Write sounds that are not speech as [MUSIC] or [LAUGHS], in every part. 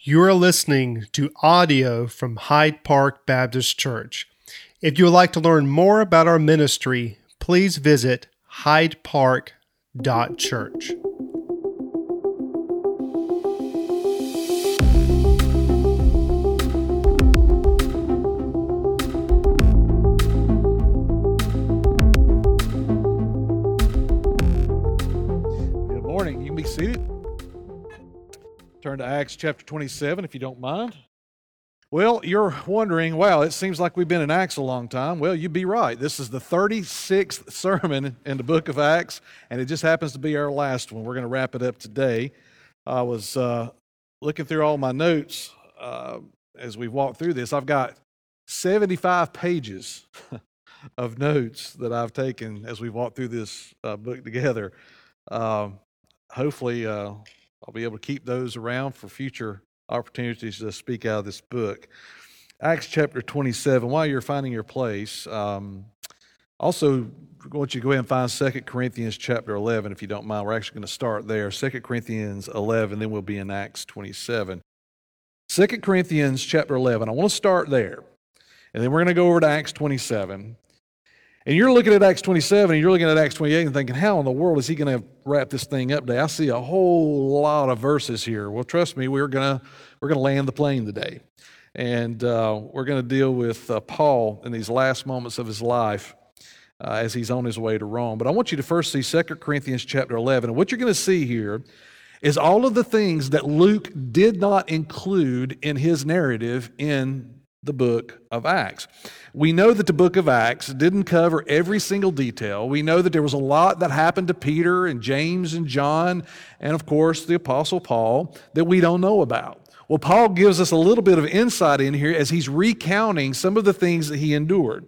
You are listening to audio from Hyde Park Baptist Church. If you would like to learn more about our ministry, please visit hydepark.church. Turn to Acts chapter 27 if you don't mind. Well, you're wondering, wow, it seems like we've been in Acts a long time. Well, you'd be right. This is the 36th sermon in the book of Acts, and it just happens to be our last one. We're going to wrap it up today. I was uh, looking through all my notes uh, as we walked through this. I've got 75 pages [LAUGHS] of notes that I've taken as we walked through this uh, book together. Um, hopefully, uh, I'll be able to keep those around for future opportunities to speak out of this book. Acts chapter 27, while you're finding your place, um, also I want you to go ahead and find 2 Corinthians chapter 11, if you don't mind. We're actually going to start there. 2 Corinthians 11, then we'll be in Acts 27. 2 Corinthians chapter 11, I want to start there. And then we're going to go over to Acts 27. And you're looking at Acts 27 and you're looking at Acts 28 and thinking, how in the world is he going to wrap this thing up today? I see a whole lot of verses here. Well, trust me, we're going to we're going to land the plane today. And uh, we're going to deal with uh, Paul in these last moments of his life uh, as he's on his way to Rome. But I want you to first see 2 Corinthians chapter 11. And what you're going to see here is all of the things that Luke did not include in his narrative in the book of Acts. We know that the book of Acts didn't cover every single detail. We know that there was a lot that happened to Peter and James and John, and of course the Apostle Paul, that we don't know about. Well, Paul gives us a little bit of insight in here as he's recounting some of the things that he endured.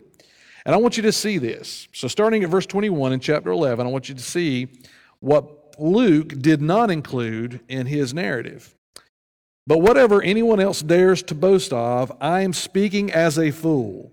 And I want you to see this. So, starting at verse 21 in chapter 11, I want you to see what Luke did not include in his narrative. But whatever anyone else dares to boast of, I am speaking as a fool.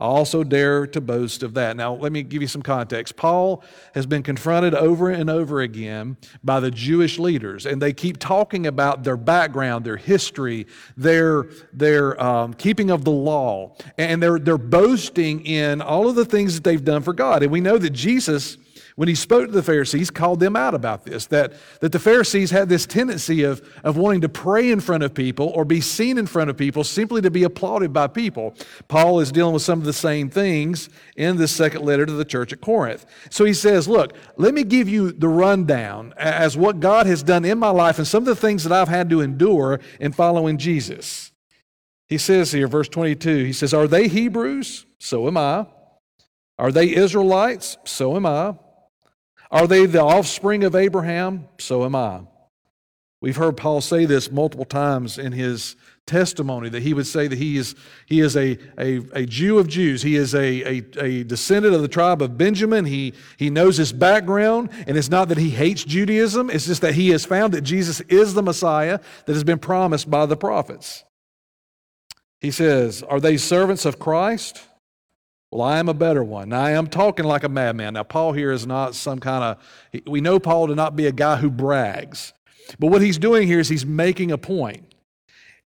Also dare to boast of that. Now, let me give you some context. Paul has been confronted over and over again by the Jewish leaders, and they keep talking about their background, their history, their, their um, keeping of the law, and they're, they're boasting in all of the things that they've done for God. And we know that Jesus when he spoke to the Pharisees, called them out about this, that, that the Pharisees had this tendency of, of wanting to pray in front of people or be seen in front of people simply to be applauded by people. Paul is dealing with some of the same things in this second letter to the church at Corinth. So he says, Look, let me give you the rundown as what God has done in my life and some of the things that I've had to endure in following Jesus. He says here, verse 22, he says, Are they Hebrews? So am I. Are they Israelites? So am I. Are they the offspring of Abraham? So am I. We've heard Paul say this multiple times in his testimony that he would say that he is, he is a, a, a Jew of Jews. He is a, a, a descendant of the tribe of Benjamin. He, he knows his background, and it's not that he hates Judaism, it's just that he has found that Jesus is the Messiah that has been promised by the prophets. He says, Are they servants of Christ? Well, I am a better one. Now, I am talking like a madman. Now, Paul here is not some kind of, we know Paul to not be a guy who brags. But what he's doing here is he's making a point.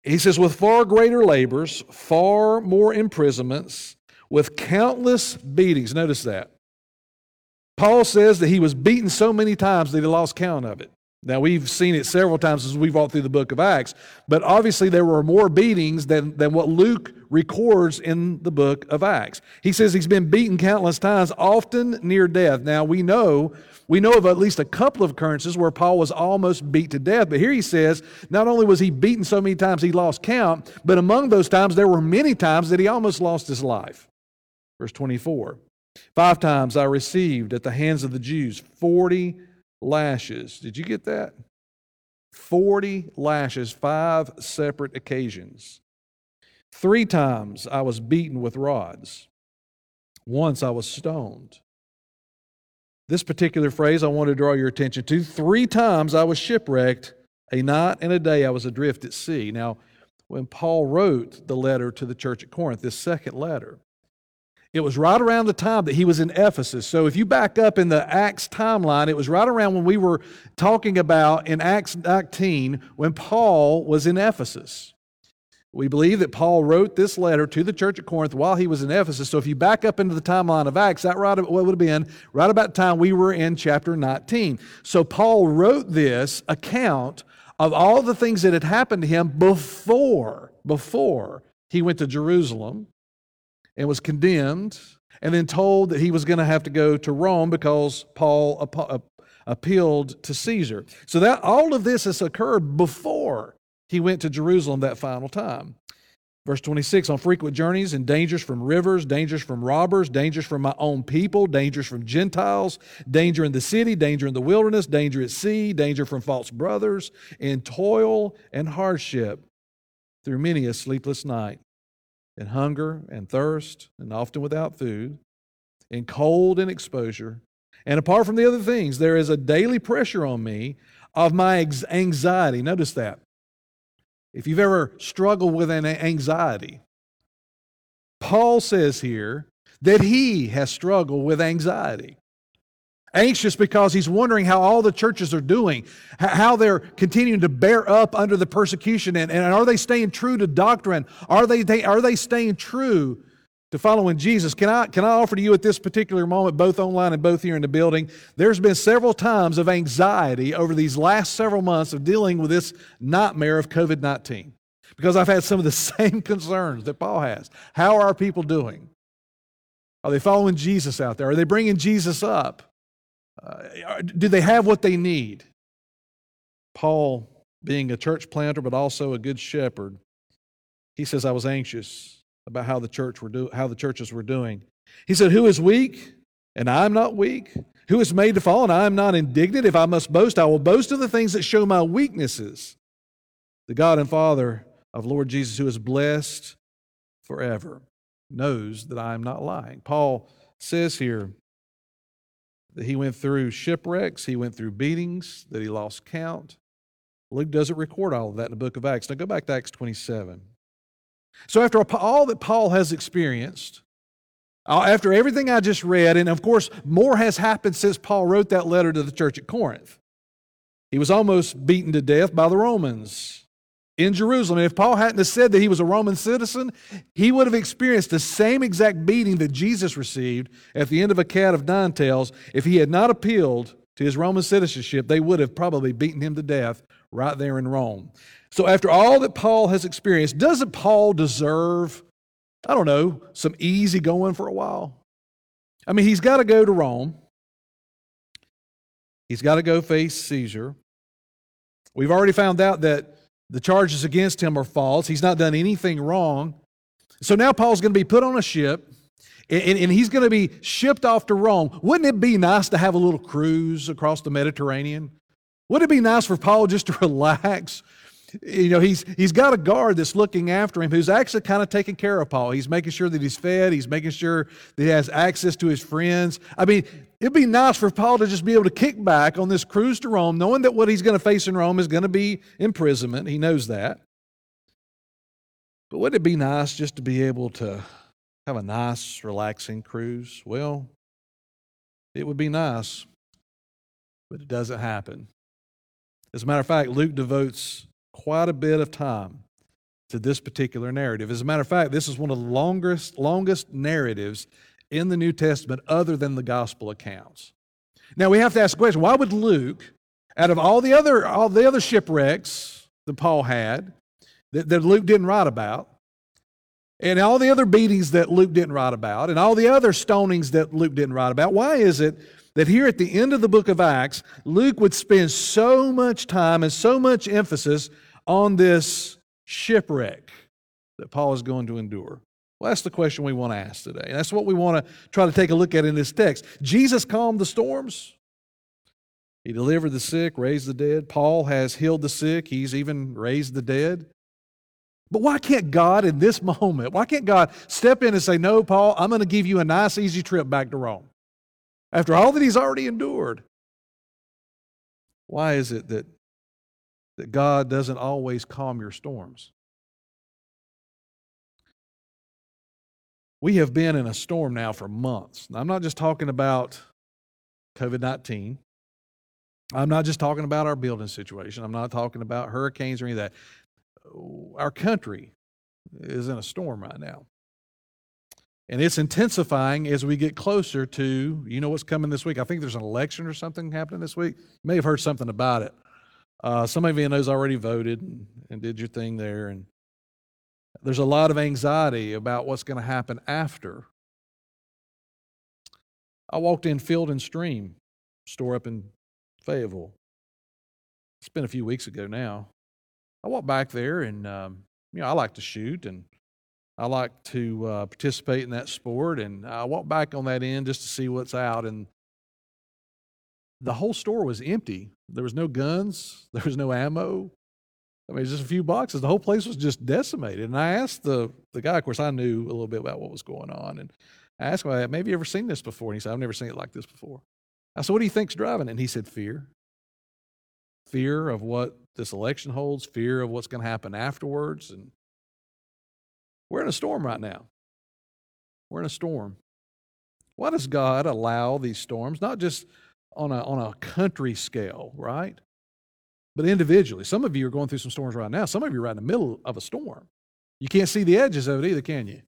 He says, with far greater labors, far more imprisonments, with countless beatings. Notice that. Paul says that he was beaten so many times that he lost count of it. Now, we've seen it several times as we've walked through the book of Acts, but obviously there were more beatings than, than what Luke records in the book of Acts. He says he's been beaten countless times, often near death. Now, we know, we know of at least a couple of occurrences where Paul was almost beat to death, but here he says not only was he beaten so many times he lost count, but among those times there were many times that he almost lost his life. Verse 24 Five times I received at the hands of the Jews 40 lashes. Did you get that? 40 lashes, five separate occasions. Three times I was beaten with rods. Once I was stoned. This particular phrase I want to draw your attention to. Three times I was shipwrecked. A night and a day I was adrift at sea. Now, when Paul wrote the letter to the church at Corinth, this second letter, It was right around the time that he was in Ephesus. So if you back up in the Acts timeline, it was right around when we were talking about in Acts 19 when Paul was in Ephesus. We believe that Paul wrote this letter to the church at Corinth while he was in Ephesus. So if you back up into the timeline of Acts, that right what would have been right about the time we were in chapter 19. So Paul wrote this account of all the things that had happened to him before before he went to Jerusalem and was condemned and then told that he was going to have to go to Rome because Paul uh, appealed to Caesar. So that all of this has occurred before he went to Jerusalem that final time. Verse 26 on frequent journeys and dangers from rivers, dangers from robbers, dangers from my own people, dangers from Gentiles, danger in the city, danger in the wilderness, danger at sea, danger from false brothers, in toil and hardship through many a sleepless night, in hunger and thirst, and often without food, in cold and exposure. And apart from the other things, there is a daily pressure on me of my anxiety. Notice that. If you've ever struggled with an anxiety, Paul says here that he has struggled with anxiety. Anxious because he's wondering how all the churches are doing, how they're continuing to bear up under the persecution, and, and are they staying true to doctrine? Are they, they, are they staying true to following Jesus. Can I, can I offer to you at this particular moment, both online and both here in the building, there's been several times of anxiety over these last several months of dealing with this nightmare of COVID 19 because I've had some of the [LAUGHS] same concerns that Paul has. How are people doing? Are they following Jesus out there? Are they bringing Jesus up? Uh, do they have what they need? Paul, being a church planter but also a good shepherd, he says, I was anxious about how the church were do, how the churches were doing. He said, "Who is weak, and I am not weak? Who is made to fall, and I am not indignant? If I must boast, I will boast of the things that show my weaknesses. The God and Father of Lord Jesus, who is blessed forever, knows that I am not lying." Paul says here that he went through shipwrecks, he went through beatings, that he lost count. Luke doesn't record all of that in the book of Acts. Now go back to Acts 27. So, after all that Paul has experienced, uh, after everything I just read, and of course, more has happened since Paul wrote that letter to the church at Corinth. He was almost beaten to death by the Romans in Jerusalem. And if Paul hadn't said that he was a Roman citizen, he would have experienced the same exact beating that Jesus received at the end of a cat of nine tails. If he had not appealed to his Roman citizenship, they would have probably beaten him to death right there in Rome. So, after all that Paul has experienced, doesn't Paul deserve, I don't know, some easy going for a while? I mean, he's got to go to Rome, he's got to go face Caesar. We've already found out that the charges against him are false, he's not done anything wrong. So now Paul's going to be put on a ship. And, and, he's going to be shipped off to Rome. Wouldn't it be nice to have a little cruise across the Mediterranean? Wouldn't it be nice for Paul just to [LAUGHS] relax, you know, he's, he's got a guard that's looking after him who's actually kind of taking care of Paul. He's making sure that he's fed, he's making sure that he has access to his friends. I mean, it'd be nice for Paul to just be able to kick back on this cruise to Rome, knowing that what he's going to face in Rome is going to be imprisonment. He knows that. But wouldn't it be nice just to be able to have a nice, relaxing cruise? Well, it would be nice, but it doesn't happen. As a matter of fact, Luke devotes quite a bit of time to this particular narrative. As a matter of fact, this is one of the longest, longest narratives in the New Testament other than the gospel accounts. Now we have to ask the question, why would Luke, out of all the other all the other shipwrecks that Paul had, that, that Luke didn't write about, and all the other beatings that Luke didn't write about, and all the other stonings that Luke didn't write about, why is it that here at the end of the book of Acts, Luke would spend so much time and so much emphasis on this shipwreck that Paul is going to endure? Well, that's the question we want to ask today. And that's what we want to try to take a look at in this text. Jesus calmed the storms. He delivered the sick, raised the dead. Paul has healed the sick. He's even raised the dead. But why can't God in this [LAUGHS] moment, why can't God step in and say, No, Paul, I'm going to give you a nice, easy trip back to Rome? After all that he's already endured. Why is it that that God doesn't always calm your storms. We have been in a storm now for months. Now, I'm not just talking about COVID 19. I'm not just talking about our building situation. I'm not talking about hurricanes or any of that. Uh, our country is in a storm right now. And it's intensifying as we get closer to, you know what's coming this week? I think there's an election or something happening this week. You may have heard something about it. Uh, some of you knows already voted and, and did your thing there. And there's a lot of anxiety about what's going to happen after. I walked in Field and Stream store up in Fayetteville. It's been a few weeks ago now. I walked back there and, um, you know, I like to shoot and I like to uh, participate in that sport. And I walked back on that end just to see what's out. And the whole store was empty. There was no guns, [LAUGHS] there was no ammo. I mean, just a few boxes. The whole place was just decimated. And I asked the, the guy, of course, I knew a little bit about what was going on. And I asked him, maybe you ever seen this before? And he said, I've never seen it like this before. I said, what do you think's driving it? And he said, fear. Fear of what this election holds, fear of what's going to happen afterwards. And we're in a storm right now. We're in a storm. Why does God allow these storms? Not just on a, on a country scale, right? But individually. Some of you are going through some storms right now. Some of you are right in the middle of a storm. You can't see the edges of it either, can you?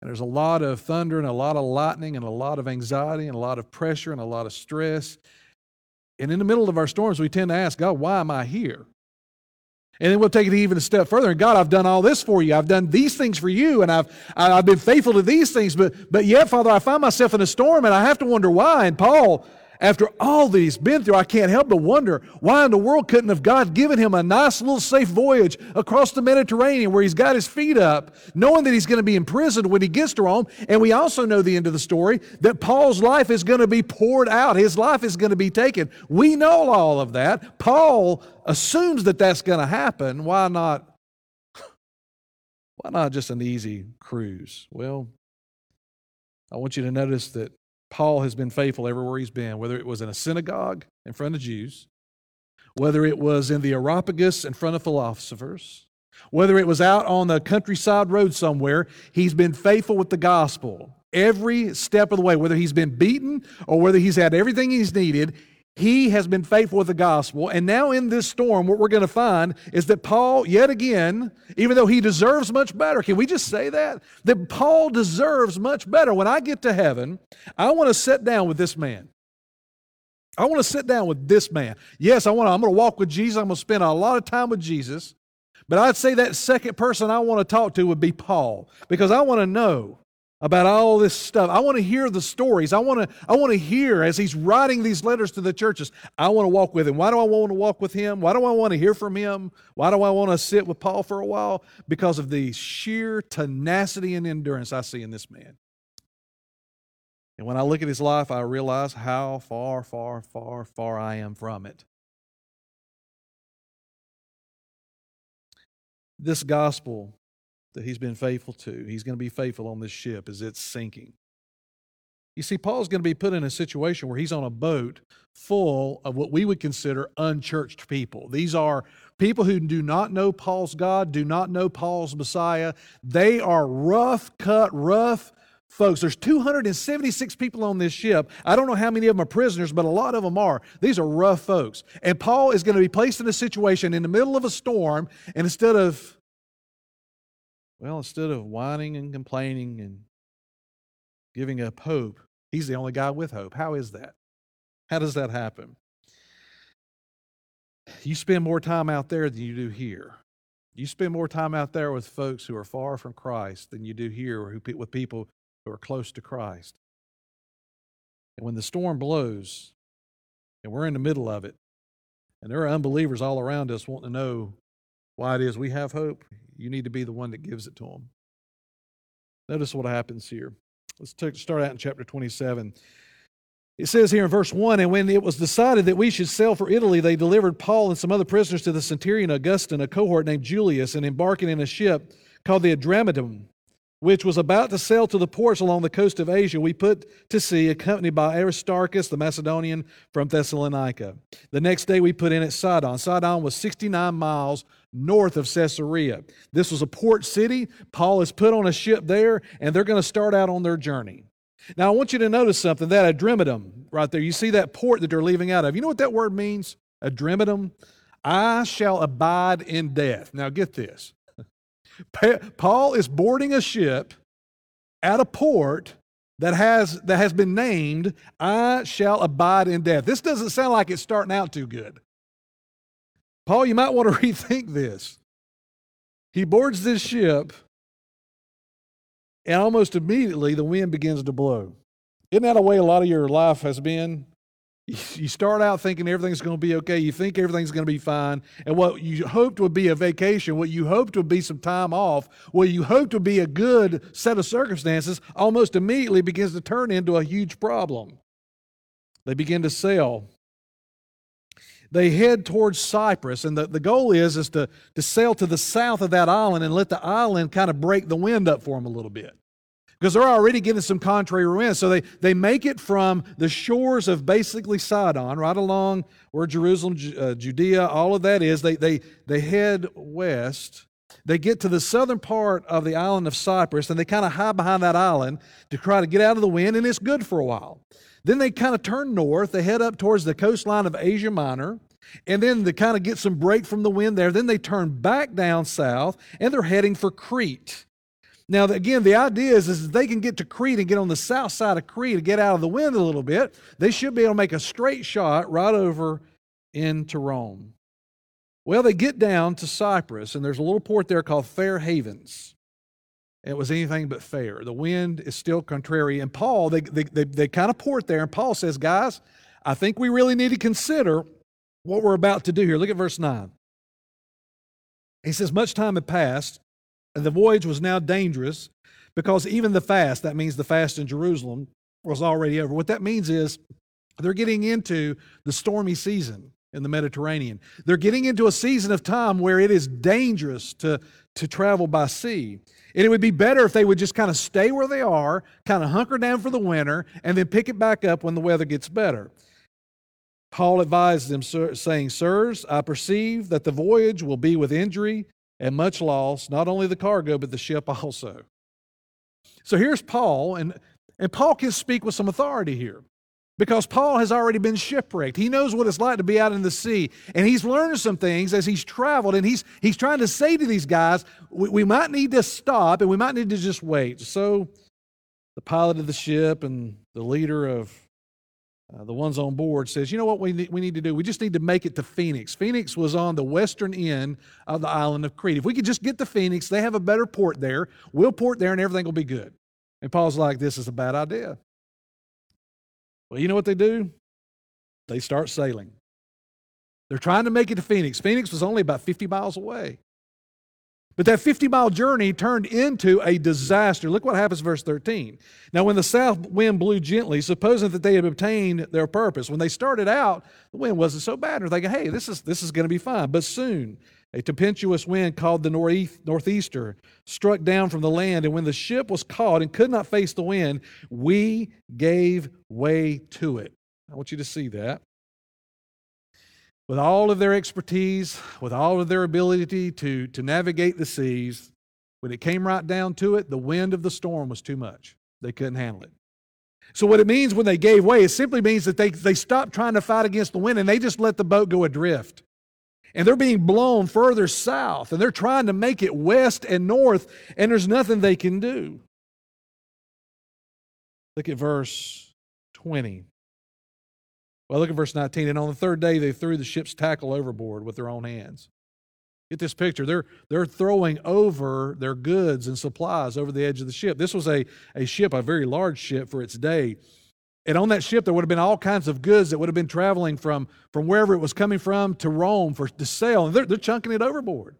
And there's a lot of thunder and a lot of lightning and a lot of anxiety and a lot of pressure and a lot of stress. And in the middle of our storms, we tend to ask, God, why am I here? And then we'll take it even a step further. And God, I've done all this for you. I've done these things for you, and I've I've been faithful to these things. But but yet, Father, I find myself in a storm, and I have to wonder why. And Paul after all that he's been through, I can't help but wonder why in the world couldn't have God given him a nice little safe voyage across the Mediterranean where he's got his feet up, knowing that he's going to be imprisoned when he gets to Rome. And we also know the end of the story that Paul's life is going to be poured out, his life is going to be taken. We know all of that. Paul assumes that that's going to happen. Why not? Why not just an easy cruise? Well, I want you to notice that Paul has been faithful everywhere he's been, whether it was in a synagogue in front of Jews, whether it was in the Areopagus in front of philosophers, whether it was out on the countryside road somewhere, he's been faithful with the gospel every step of the way, whether he's been beaten or whether he's had everything he's needed, he has been faithful with the gospel. And now in this storm, what we're going to find is that Paul, yet again, even though he deserves much better, can we just say that? That Paul deserves much better. When I get to heaven, I want to sit down with this man. I want to sit down with this man. Yes, I want to, I'm going to walk with Jesus. I'm going to spend a lot of time with Jesus. But I'd say that second person I want to talk to would be Paul because I want to know about all this stuff. I want to hear the stories. I want to I want to hear as he's writing these letters to the churches. I want to walk with him. Why do I want to walk with him? Why do I want to hear from him? Why do I want to sit with Paul for a while? Because of the sheer tenacity and endurance I see in this man. And when I look at his life, I realize how far, far, far, far I am from it. This gospel that he's been faithful to. He's going to be faithful on this ship as it's sinking. You see, Paul's going to be put in a situation where he's on a boat full of what we would consider unchurched people. These are people who do not know Paul's God, do not know Paul's Messiah. They are rough cut, rough folks. There's 276 people on this ship. I don't know how many of them are prisoners, but a lot of them are. These are rough folks. And Paul is going to be placed in a situation in the middle of a storm, and instead of well, instead of whining and complaining and giving up hope, he's the only guy with hope. How is that? How does that happen? You spend more time out there than you do here. You spend more time out there with folks who are far from Christ than you do here with people who are close to Christ. And when the storm blows and we're in the middle of it, and there are unbelievers all around us wanting to know why it is we have hope, you need to be the one that gives it to them. Notice what happens here. Let's start out in chapter 27. It says here in verse 1 And when it was decided that we should sail for Italy, they delivered Paul and some other prisoners to the centurion Augustus, a cohort named Julius, and embarking in a ship called the Adramyttium, which was about to sail to the ports along the coast of Asia, we put to sea, accompanied by Aristarchus, the Macedonian from Thessalonica. The next day, we put in at Sidon. Sidon was 69 miles north of Caesarea. This was a port city. Paul is put on a ship there, and they're going to start out on their journey. Now, I want you to notice something that Adramyttium, right there, you see that port that they're leaving out of. You know what that word means? Adramyttium? I shall abide in death. Now, get this. Paul is boarding a ship at a port that has, that has been named, I shall abide in death. This doesn't sound like it's starting out too good. Paul, you might want to [LAUGHS] rethink this. He boards this ship, and almost immediately the wind begins to blow. Isn't that a way a lot of your life has been? You start out thinking everything's going to be okay. You think everything's going to be fine. And what you hoped would be a vacation, what you hoped would be some time off, what you hoped would be a good set of circumstances, almost immediately begins to turn into a huge problem. They begin to sail. They head towards Cyprus, and the, the goal is, is to, to sail to the south of that island and let the island kind of break the wind up for them a little bit because they're already getting some contrary winds. So they, they make it from the shores of basically Sidon, right along where Jerusalem, uh, Judea, all of that is. They, they, they head west. They get to the southern part of the island of Cyprus and they kind of hide behind that island to try to get out of the wind, and it's good for a while. Then they kind of turn north. They head up towards the coastline of Asia Minor. And then they kind of get some break from the wind there. Then they turn back down south and they're heading for Crete. Now, again, the idea is, is they can get to Crete and get on the south side of Crete and get out of the wind a little bit. They should be able to make a straight shot right over into Rome. Well, they get down to Cyprus, and there's a little port there called Fair Havens. It was anything but fair. The wind is still contrary. And Paul, they, they, they, they kind of port there, and Paul says, Guys, I think we really need to consider what we're about to do here. Look at verse 9. He says, Much time had passed the voyage was now dangerous because even the fast, that means the fast in Jerusalem, was already over. What that means is they're getting into the stormy season in the Mediterranean. They're getting into a season of time where it is dangerous to, to travel by sea. And it would be better if they would just kind of stay where they are, kind of hunker down for the winter, and then pick it back up when the weather gets better. Paul advised them, saying, Sirs, I perceive that the voyage will be with injury and much loss, not only the cargo, but the ship [LAUGHS] also. So here's Paul, and, and Paul can speak with some authority here because Paul has already been shipwrecked. He knows what it's like to be out in the sea, and he's learned some things as he's traveled, and he's, he's trying to say to these guys, we, we might need to stop and we might need to just wait. So the pilot of the ship and the leader of uh, the ones on board says, you know what we need, we need to do? We just need to make it to Phoenix. Phoenix was on the western end of the island of Crete. If we could just get to Phoenix, they have a better port there. We'll port there and everything will be good. And Paul's like, this is a bad idea. Well, you know what they do? They start sailing. They're trying to make it to Phoenix. Phoenix was only about 50 miles away. But that 50 mile journey turned into a disaster. Look what happens, verse 13. Now, when the south wind blew gently, supposing that they had obtained their purpose, when they started out, the wind wasn't so bad. They're thinking, hey, this is, this is going to be fine. But soon, a tempestuous wind called the northeaster struck down from the land. And when the ship was caught and could not face the wind, we gave way to it. I want you to see that with all of their expertise, with all of their ability to, to navigate the seas, when it came right down to it, the wind of the storm was too much. They couldn't handle it. So, what it means when they gave way, it simply means that they, they stopped trying to fight against the wind and they just let the boat go adrift. And they're being blown further south and they're trying to make it west and north, and there's nothing they can do. Look at verse 20. Well, look at verse 19. And on the third day, they threw the ship's tackle overboard with their own hands. Get this picture. They're, they're throwing over their goods and supplies over the edge of the ship. This was a, a ship, a very large ship for its day. And on that ship, there would have been all kinds of goods that would have been traveling from, from wherever it was coming from to Rome for to sell. And they're, they're chunking it overboard.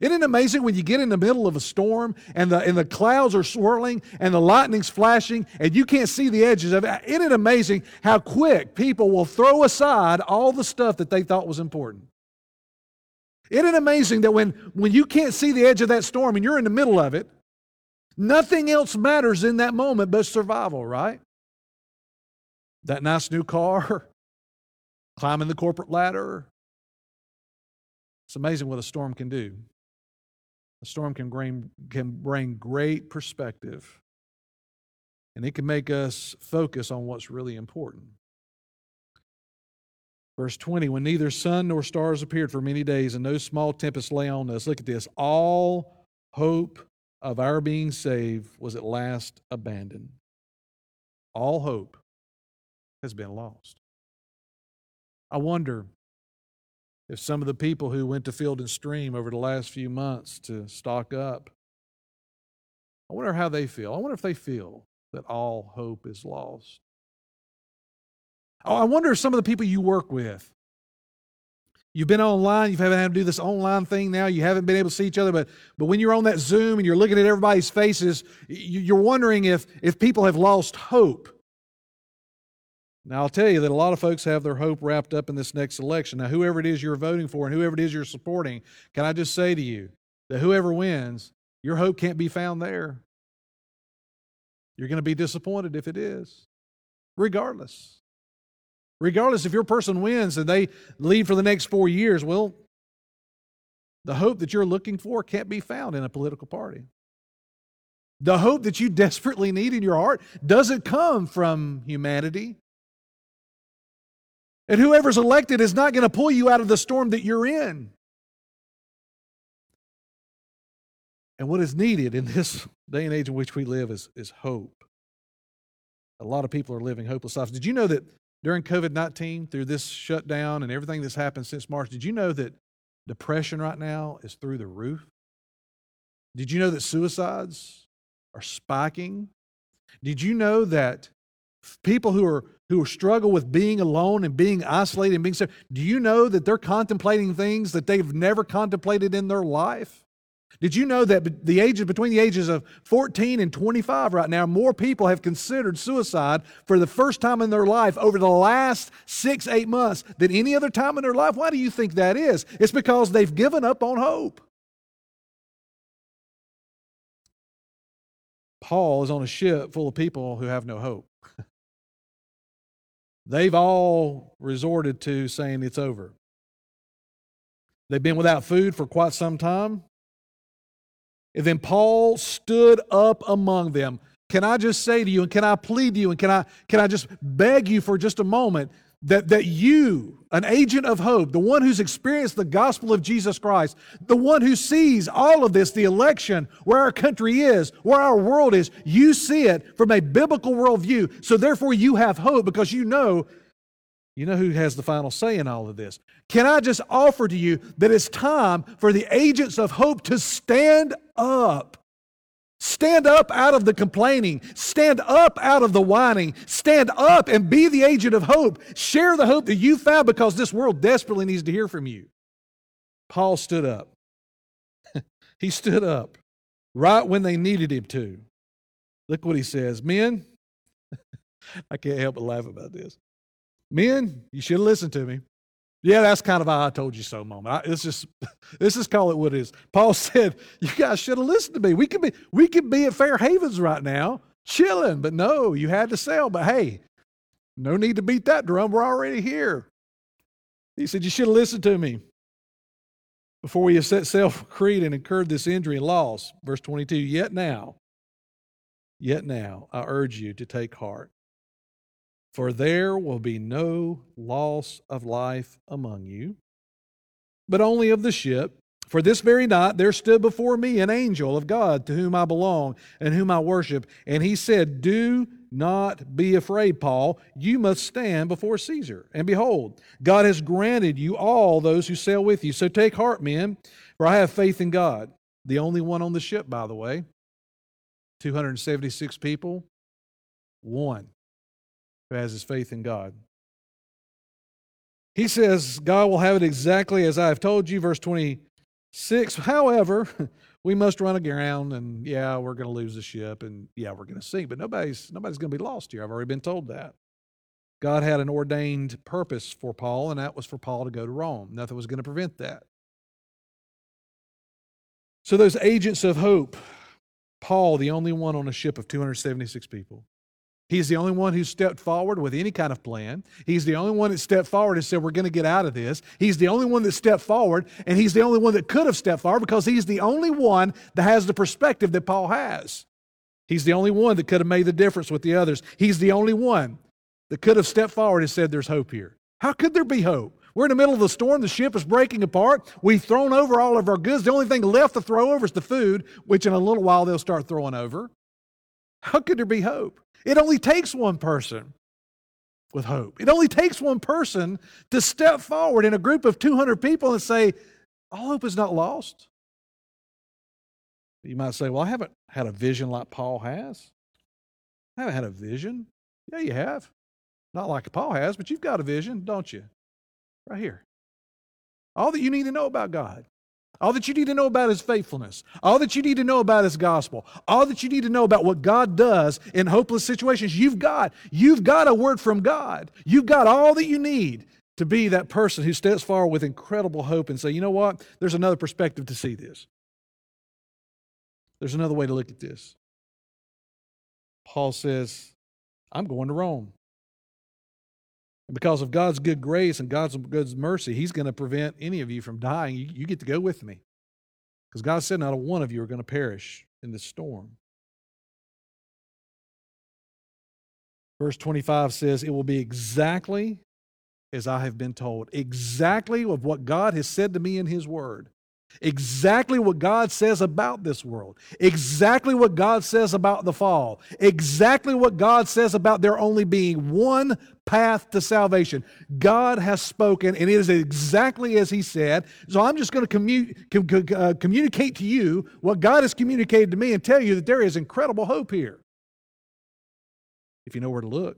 Isn't it amazing when you get in the middle of a storm and the, and the clouds are swirling and the lightning's flashing and you can't see the edges of it? Isn't it amazing how quick people will throw aside all the stuff that they thought was important? Isn't it amazing that when, when you can't see the edge of that storm and you're in the middle of it, Nothing else matters in that moment but survival, right? That nice new car, [LAUGHS] climbing the corporate ladder. It's amazing what a storm can do. A storm can bring, can bring great perspective, and it can make us focus on what's really important. Verse 20, when neither sun nor stars appeared for many days and no small tempest lay on us, look at this. All hope of our being saved was at last abandoned. All hope has been lost. I wonder if some of the people who went to Field and Stream over the last few months to stock up, I wonder how they feel. I wonder if they feel that all hope is lost. Oh, I wonder if some of the people you work with, you've been online, you haven't had to do this online thing now, you haven't been able to see each other, but, but when you're on that Zoom and you're looking at everybody's faces, you're wondering if, if people have lost hope. Now, I'll tell you that a lot of folks have their hope wrapped up in this next election. Now, whoever it is you're voting for and whoever it is you're supporting, can I just say to you that whoever wins, your hope can't be found there. You're going to be disappointed if it is, regardless. Regardless if your person wins and they lead for the next four years, well, the hope that you're looking for can't be found in a political party. The hope that you [LAUGHS] desperately need in your heart doesn't come from humanity. And whoever's elected is not going to pull you out of the storm that you're in. And what is needed in this day and age in which we live is, is hope. A lot of people are living hopeless lives. Did you know that during COVID 19, through this shutdown and everything that's happened since March, did you know that depression right now is through the roof? Did you know that suicides are spiking? Did you know that people who are who struggle with being alone and being isolated and being so do you know that they're contemplating things that they've never contemplated in their life? Did you know that the ages between the ages of 14 and 25 right now, more people have considered suicide for the first time in their life over the last six, eight months than any other time in their life? Why do you think that is? It's because they've given up on hope. Paul is on a ship full of people who have no hope. They've all resorted to saying it's over. They've been without food for quite some time. And then Paul stood up among them. Can I just say to you, and can I plead to you, and can I, can I just beg you for just a moment that, that you, an agent of hope, the one who's experienced the gospel of Jesus Christ, the one who sees all of this, the election, where our country is, where our world is, you see it from a biblical worldview. So therefore, you have hope because you know you know who has the final say in all of this. Can I just offer to you that it's time for the agents of hope to stand up? Stand up out of the complaining. Stand up out of the whining. Stand up and be the agent of hope. Share the hope that you found because this world desperately needs to hear from you. Paul stood up. [LAUGHS] he stood up right when they needed him to. Look what he says Men, [LAUGHS] I can't help but laugh about this. Men, you should have listened to me. Yeah, that's kind of a I told you so moment. I, it's just [LAUGHS] this is call it what it is. Paul [LAUGHS] said, "You guys should have listened to me. We could be we could be at Fair Havens right now, chilling, but no, you had to sail. But hey, no need to beat that drum. We're already here." He said, "You should have listened to me before we set sail for Crete and incurred this injury and loss." Verse twenty-two. Yet now, yet now, I urge you to take heart. For there will be no loss of life among you, but only of the ship. For this very night there stood before me an angel of God to whom I belong and whom I worship. And he said, Do not be afraid, Paul. You must stand before Caesar. And behold, God has granted you all those who sail with you. So take heart, men, for I have faith in God. The only one on the ship, by the way. 276 people, one who has his faith in God. He says, God will have it exactly as I have told you, verse 26. However, [LAUGHS] we must run aground and yeah, we're going to lose the ship and yeah, we're going to sink, but nobody's nobody's going to be lost here. I've already been told that. God had an ordained purpose for Paul, and that was for Paul to go to Rome. Nothing was going to prevent that. So those agents of hope Paul, the only one on a ship of 276 people. He's the only one who stepped forward with any kind of plan. He's the only one that stepped forward and said, We're going to get out of this. He's the only one that stepped forward, and he's the only one that could have stepped forward because he's the only one that has the perspective that Paul has. He's the only one that could have made the difference with the others. He's the only one that could have stepped forward and said, There's hope here. How could there be hope? We're in the middle of the storm. The ship is breaking apart. We've thrown over all of our goods. The only thing left to throw over is the food, which in a little while they'll start throwing over. How could there be hope? It only takes one person with hope. It only takes one person to step forward in a group of 200 people and say, All hope is not lost. You might say, Well, I haven't had a vision like Paul has. I haven't had a vision. Yeah, you have. Not like Paul has, but you've got a vision, don't you? Right here. All that you need to know about God. All that you need to know about His faithfulness. All that you need to know about His gospel. All that you need to know about what God does in hopeless situations. You've got, you've got a word from God. You've got all that you need to be that person who steps forward with incredible hope and say, you know what? There's another perspective to see this. There's another way to look at this. Paul says, I'm going to Rome. And because of God's good grace and God's good mercy, He's going to prevent any of you from dying. You, you get to go with me. Because God said not a one of you are going to perish in this storm. Verse 25 says, It will be exactly as I have been told, exactly of what God has said to me in His Word. Exactly what God says about this world. Exactly what God says about the fall. Exactly what God says about there only being one path to salvation. God has spoken, and it is exactly as He said. So I'm just going to commu- com- uh, communicate to you what God has communicated to me and tell you that there is incredible hope here. If you know where to look.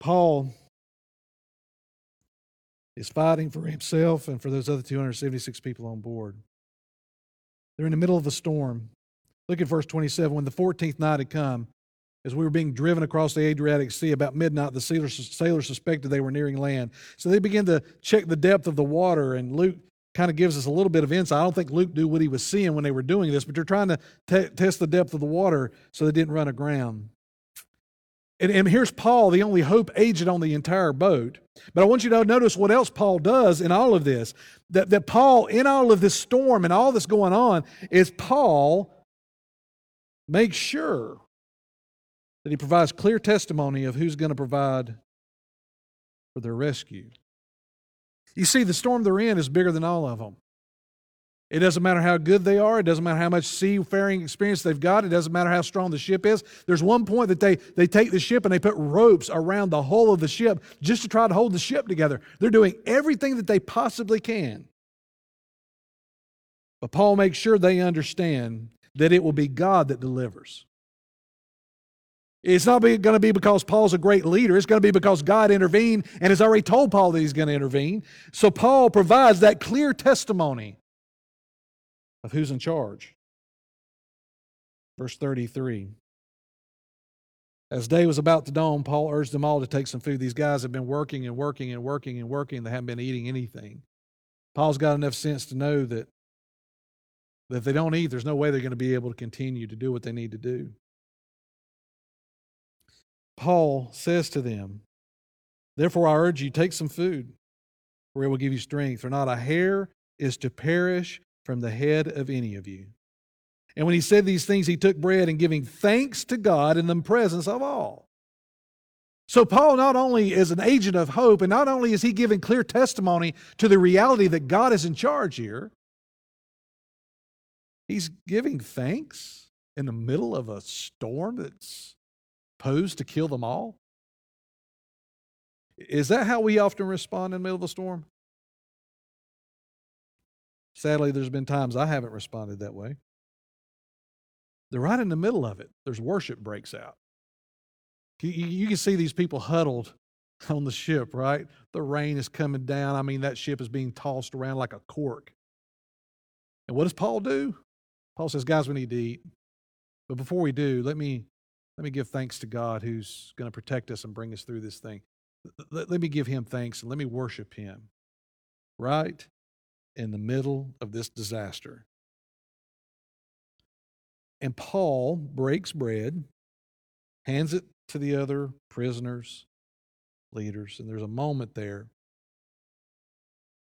Paul is fighting for himself and for those other 276 people on board. They're in the middle of a storm. Look at verse 27. When the 14th night had come, as we were being driven across the Adriatic Sea about midnight, the sailors, sailors suspected they were nearing land. So they began to check the depth of the water, and Luke kind of gives us a little bit of insight. I don't think Luke knew what he was seeing when they were doing this, but they're trying to t- test the depth of the water so they didn't run aground. And, and here's Paul, the only hope agent on the entire boat. But I want you to notice what else Paul does in all of this. That, that Paul, in all of this storm and all that's going on, is Paul makes sure that he provides clear testimony of who's going to provide for their rescue. You see, the storm they're in is bigger than all of them. It doesn't matter how good they are. It doesn't matter how much seafaring experience they've got. It doesn't matter how strong the ship is. There's one point that they, they take the ship and they put ropes around the hull of the ship just to try to hold the ship together. They're doing everything that they possibly can. But Paul makes sure they understand that it will be God that delivers. It's not going to be because Paul's a great leader. It's going to be because God intervened and has already told Paul that he's going to intervene. So Paul provides that clear testimony of who's in charge. Verse 33. As day was about to dawn, Paul urged them all to take some food. These guys have been working and working and working and working. They haven't been eating anything. Paul's got enough sense to know that, that if they don't eat, there's no way they're going to be able to continue to do what they need to do. Paul says to them, Therefore, I urge you, take some food, for it will give you strength. For not a hair is to perish from the head of any of you. And when he said these things, he took bread and giving thanks to God in the presence of all. So, Paul not only is an agent of hope, and not only is he giving clear testimony to the reality that God is in charge here, he's giving thanks in the middle of a storm that's posed to kill them all. Is that how we often respond in the middle of a storm? Sadly, there's been times I haven't responded that way. They're right in the middle of it. There's worship breaks out. You, can see these people huddled [LAUGHS] on the ship, right? The rain is coming down. I mean, that ship is being tossed around like a cork. And what does Paul do? Paul says, guys, we need to eat. But before we do, let me let me give thanks to God who's going to protect us and bring us through this thing. Let, let me give him thanks and let me worship him. Right? In the middle of this disaster. And Paul breaks bread, hands it to the other prisoners, leaders, and there's a moment there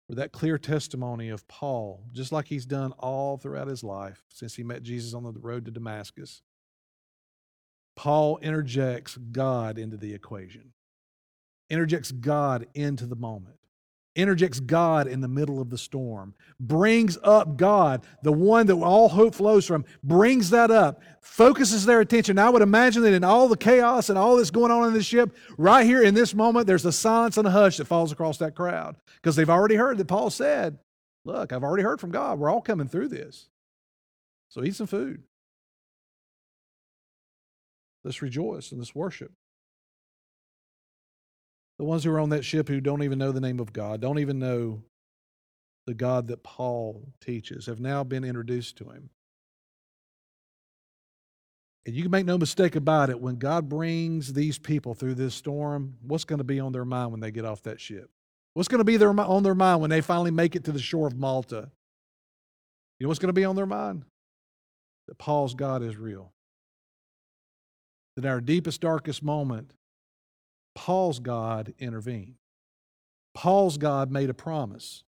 where that clear testimony of Paul, just like he's done all throughout his life since he met Jesus on the road to Damascus, Paul interjects God into the equation, interjects God into the moment interjects God in the middle of the storm, brings up God, the one that all hope flows from, brings that up, focuses their attention. I would imagine that in all the chaos and all that's going on in the ship, right here in this moment, there's a silence and a hush that falls across that crowd because they've already heard that Paul said, Look, I've already heard from God. We're all coming through this. So eat some food. Let's rejoice and let's worship. The ones who are on that ship who don't even know the name of God, don't even know the God that Paul teaches, have now been introduced to him. And you can make no mistake about it, when God brings these people through this storm, what's going to be on their mind when they get off that ship? What's going to be their, on their mind when they finally make it to the shore of Malta? You know what's going to be on their mind? That Paul's God is real. That our deepest, darkest moment, Paul's God intervened. Paul's God made a promise,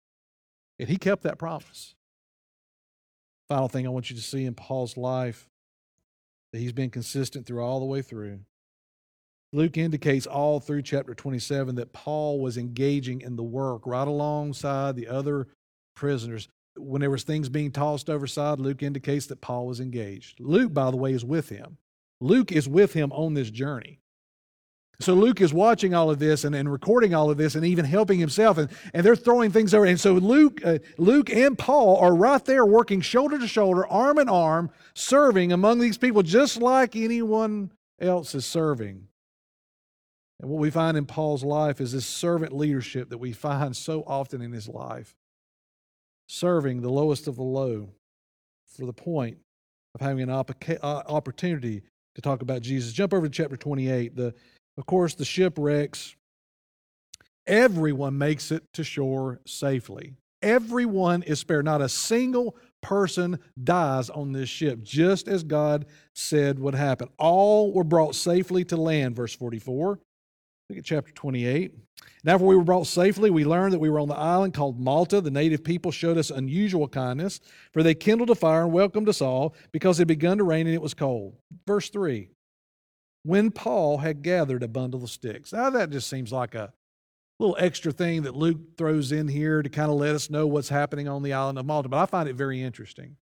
and he kept that promise. Final thing I want you to see in Paul's life that he's been consistent through all the way through. Luke indicates all through chapter 27 that Paul was engaging in the work right alongside the other prisoners. When there was things being tossed overside, Luke indicates that Paul was engaged. Luke, by the way, is with him. Luke is with him on this journey. So Luke is watching all of this and, and recording all of this and even helping himself, and, and they're throwing things over. And so Luke, uh, Luke and Paul are right there working shoulder to shoulder, arm in arm, serving among these people just like anyone else is serving. And what we find in Paul's life is this servant leadership that we find so often in his life. Serving the lowest of the low for the point of having an uh, opportunity to talk about Jesus. Jump over to chapter 28. The, of course, the shipwrecks, everyone makes it to shore safely. Everyone is spared. Not a single person dies on this ship, just as God said would happen. All were brought safely to land, verse 44. Look at chapter 28. Now, after we were brought safely, we learned that we were on the island called Malta. The native people showed us unusual kindness, for they kindled a fire and welcomed us all because it had begun to rain and it was cold. Verse 3 when Paul had gathered a bundle of sticks. Now, that just seems like a little extra thing that Luke throws in here to kind of let us know what's happening on the island of Malta, but I find it very interesting.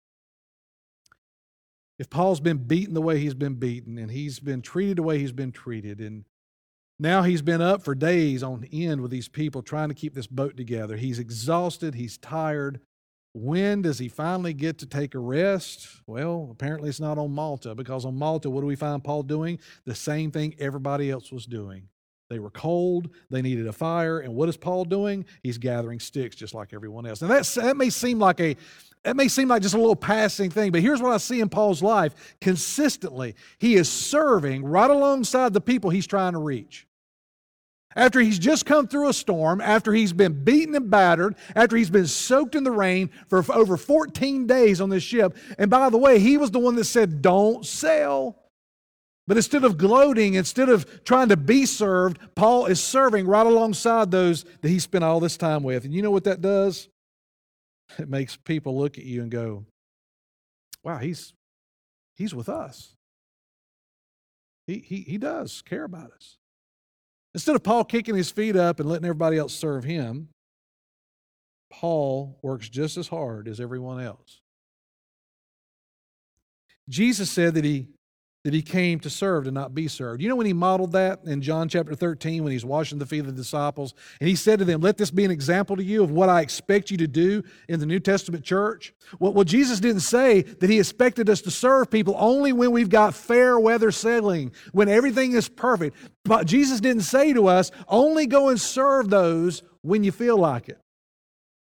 If Paul's been beaten the way he's been beaten, and he's been treated the way he's been treated, and now he's been up for days on end with these people trying to keep this boat together. He's exhausted, he's tired. When does he finally get to take a rest? Well, apparently it's not on Malta because on Malta, what do we find Paul doing? The same thing everybody else was doing. They were cold, they needed a fire, and what is Paul doing? He's gathering sticks just like everyone else. And that's, that may seem like a that may seem like just a little passing thing, but here's what I see in Paul's life consistently. He is serving right alongside the people he's trying to reach after he's just come through a storm, after he's been beaten and battered, after he's been soaked in the rain for over 14 days on this ship. And by the way, he was the one that said, Don't sail. But instead of gloating, instead of trying to be served, Paul is serving right alongside those that he spent all this time with. And you know what that does? It makes people look at you and go, wow, he's, he's with us. He, he, he does care about us. Instead of Paul kicking his feet up and letting everybody else serve him, Paul works just as hard as everyone else. Jesus said that he that he came to serve to not be served. You know when he modeled that in John chapter 13 when he's washing the feet of the disciples and he said to them, "Let this be an example to you of what I expect you to do in the New Testament church." Well, well Jesus didn't say that he expected us to serve people only when we've got fair weather sailing, when everything is perfect. But Jesus didn't say to us, "Only go and serve those when you feel like it."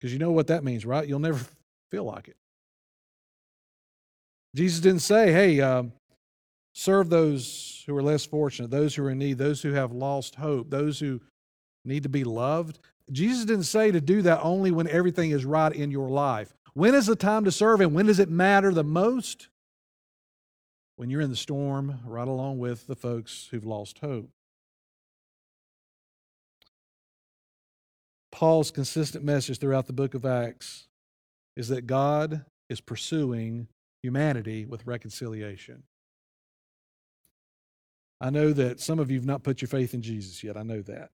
Because you know what that means, right? You'll never feel like it. Jesus didn't say, "Hey, um, Serve those who are less fortunate, those who are in need, those who have lost hope, those who need to be loved. Jesus didn't say to do that only when everything is right in your life. When is the time to serve and when does it matter the most? when you're in the storm right along with the folks who've lost hope. Paul's consistent message throughout the book of Acts is that God is pursuing humanity with reconciliation. I know that some of you have not put your faith in Jesus yet. I know that.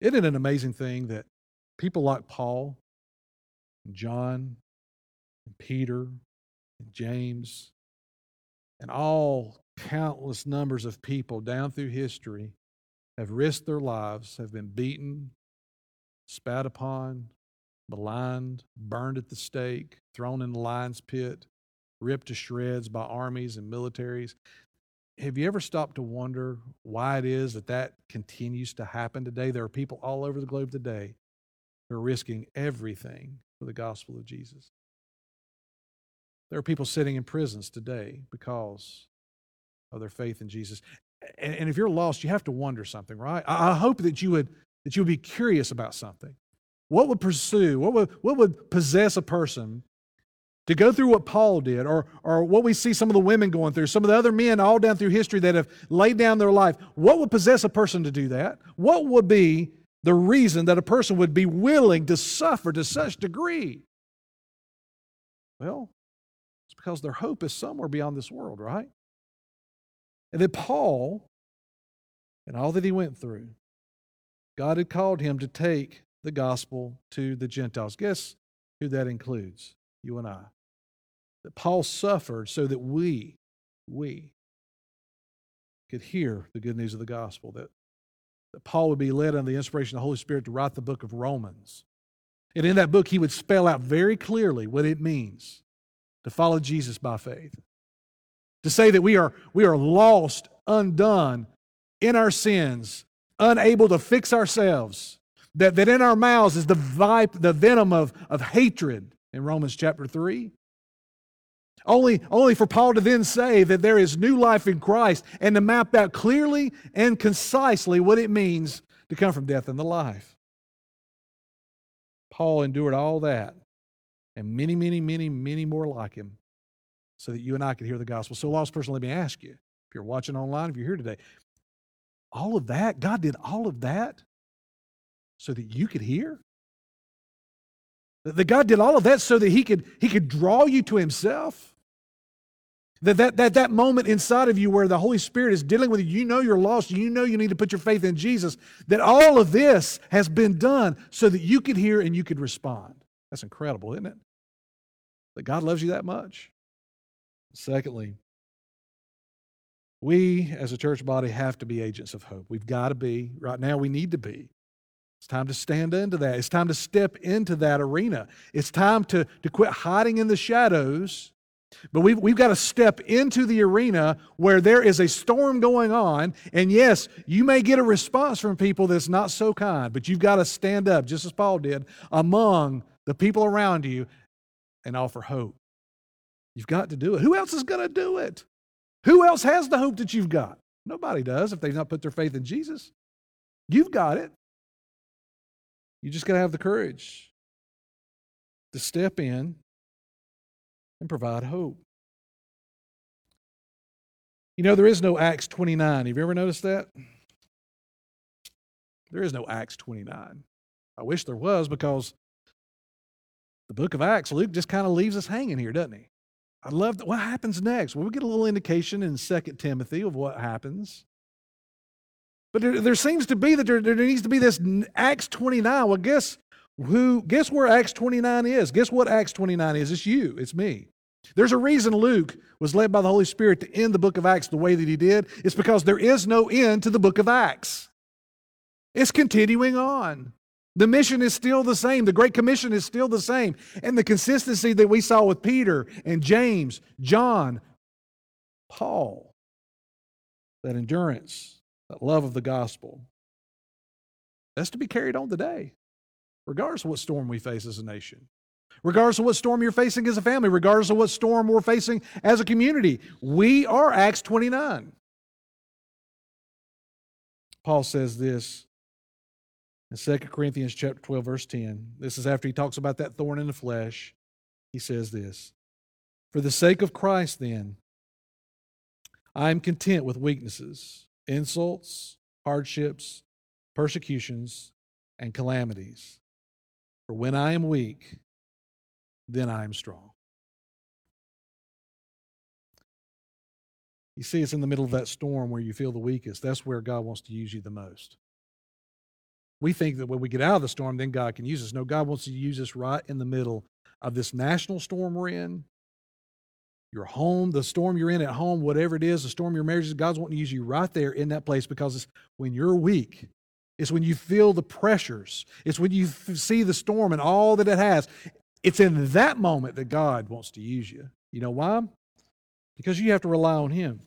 Isn't it an amazing thing that people like Paul, and John, and Peter, and James, and all countless numbers of people down through history have risked their lives, have been beaten, spat upon, maligned, burned at the stake, thrown in the lion's pit, ripped to shreds by armies and militaries. Have you ever stopped to wonder why it is that that continues to happen today? There are people all over the globe today who are risking everything for the gospel of Jesus. There are people sitting in prisons today because of their faith in Jesus. And, if you're lost, you have to wonder something, right? I hope that you would that you would be curious about something. What would pursue? What would what would possess a person to go through what Paul did, or, or what we see some of the women going through, some of the other men all down through history that have laid down their life. What would possess a person to do that? What would be the reason that a person would be willing to suffer to such degree? Well, it's because their hope is somewhere beyond this world, right? And that Paul, and all that he went through, God had called him to take the gospel to the Gentiles. Guess who that includes? You and I that Paul suffered so that we, we could hear the good news of the gospel, that, that Paul would be led under the inspiration of the Holy Spirit to write the book of Romans. And in that book, he would spell out very clearly what it means to follow Jesus by faith. To say that we are, we are lost, undone in our sins, unable to fix ourselves, that, that in our mouths is the, vipe, the venom of, of hatred in Romans chapter 3. Only, only for Paul to then say that there is new life in Christ and to map out clearly and concisely what it means to come from death into life. Paul endured all that and many, many, many, many more like him so that you and I could hear the gospel. So, lost person, let me ask you if you're watching online, if you're here today, all of that, God did all of that so that you could hear? That God did all of that so that he could, he could draw you to himself? That, that, that, that moment inside of you where the Holy Spirit is dealing with you, you know you're lost, you know you need to put your faith in Jesus, that all of this has been done so that you could hear and you could respond. That's incredible, isn't it? That God loves you that much. Secondly, we as a church body have to be agents of hope. We've got to be. Right now, we need to be. It's time to stand into that. It's time to step into that arena. It's time to, to quit hiding in the shadows but we've, we've got to step into the arena where there is a storm going on. And yes, you may get a response from people that's not so kind, but you've got to stand up, just as Paul did, among the people around you and offer hope. You've got to do it. Who else is going to do it? Who else has the hope that you've got? Nobody does if they've not put their faith in Jesus. You've got it. You just got to have the courage to step in and provide hope. You know, there is no Acts 29. Have you ever noticed that? There is no Acts 29. I wish there was because the book of Acts, Luke just kind of leaves us hanging here, doesn't he? I love that. What happens next? Well, we get a little indication in 2 Timothy of what happens. But there, there seems to be that there, there needs to be this Acts 29. Well, guess who guess where Acts 29 is? Guess what Acts 29 is? It's you, it's me. There's a reason Luke was led by the Holy Spirit to end the book of Acts the way that he did. It's because there is no end to the book of Acts. It's continuing on. The mission is still the same. The Great Commission is still the same. And the consistency that we saw with Peter and James, John, Paul, that endurance, that love of the gospel, that's to be carried on today, regardless of what storm we face as a nation regardless of what storm you're facing as a family, regardless of what storm we're facing as a community. We are Acts 29. Paul says this in 2 Corinthians chapter 12 verse 10. This is after he talks about that thorn in the flesh. He says this, "For the sake of Christ then, I am content with weaknesses, insults, hardships, persecutions, and calamities. For when I am weak, then I am strong. You see, it's in the middle of that storm where you feel the weakest. That's where God wants to use you the most. We think that when we get out of the storm, then God can use us. No, God wants to use us right in the middle of this national storm we're in, your home, the storm you're in at home, whatever it is, the storm your marriage is, God's wanting to use you right there in that place because it's when you're weak, it's when you feel the pressures, it's when you f- see the storm and all that it has. It's in that moment that God wants to use you. You know why? Because you have to rely on Him.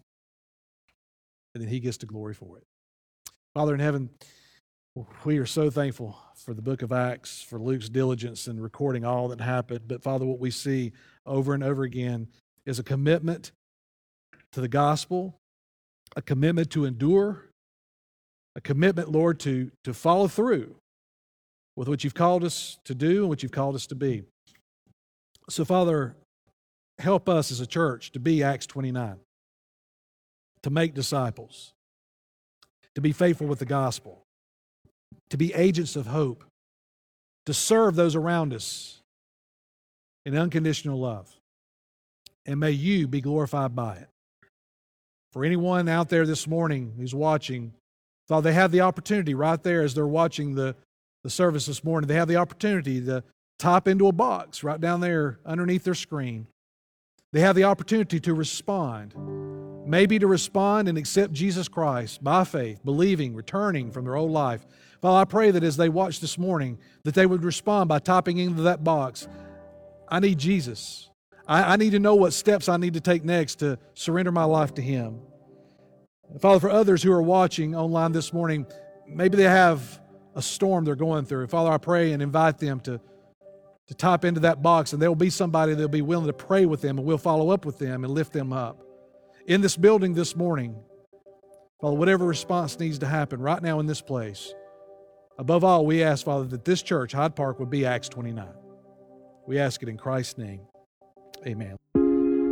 And then He gets the glory for it. Father in heaven, we are so thankful for the book of Acts, for Luke's diligence in recording all that happened. But Father, what we see over and over again is a commitment to the gospel, a commitment to endure, a commitment, Lord, to, to follow through with what you've called us to do and what you've called us to be. So, Father, help us as a church to be Acts 29, to make disciples, to be faithful with the gospel, to be agents of hope, to serve those around us in unconditional love. And may you be glorified by it. For anyone out there this morning who's watching, thought they have the opportunity right there as they're watching the, the service this morning, they have the opportunity to type into a box right down there underneath their screen. They have the opportunity to respond. Maybe to respond and accept Jesus Christ by faith, believing, returning from their old life. Father, I pray that as they watch this morning, that they would respond by typing into that box, I need Jesus. I, I need to know what steps I need to take next to surrender my life to Him. Father, for others who are watching online this morning, maybe they have a storm they're going through. Father, I pray and invite them to, to type into that box, and there will be somebody that'll be willing to pray with them, and we'll follow up with them and lift them up. In this building this morning, Father, whatever response needs to happen right now in this place, above all, we ask, Father, that this church, Hyde Park, would be Acts 29. We ask it in Christ's name. Amen.